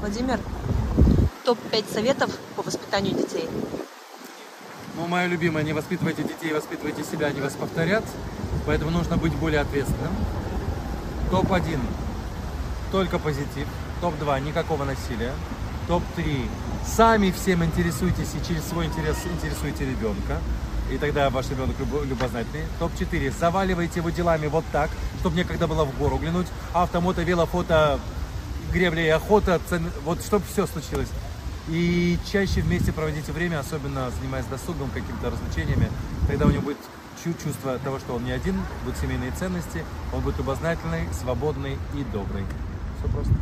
Владимир, топ-5 советов по воспитанию детей. Ну, мое любимое, не воспитывайте детей, воспитывайте себя, они вас повторят. Поэтому нужно быть более ответственным. Топ-1. Только позитив. Топ-2. Никакого насилия. Топ-3. Сами всем интересуйтесь и через свой интерес интересуйте ребенка. И тогда ваш ребенок любо- любознательный. Топ-4. Заваливайте его делами вот так, чтобы некогда было в гору глянуть. Автомото, велофото, гребля и охота. Вот чтобы все случилось. И чаще вместе проводите время, особенно занимаясь досугом, какими-то развлечениями. Тогда у него будет чу- чувство того, что он не один, будут семейные ценности, он будет любознательный, свободный и добрый. Все просто.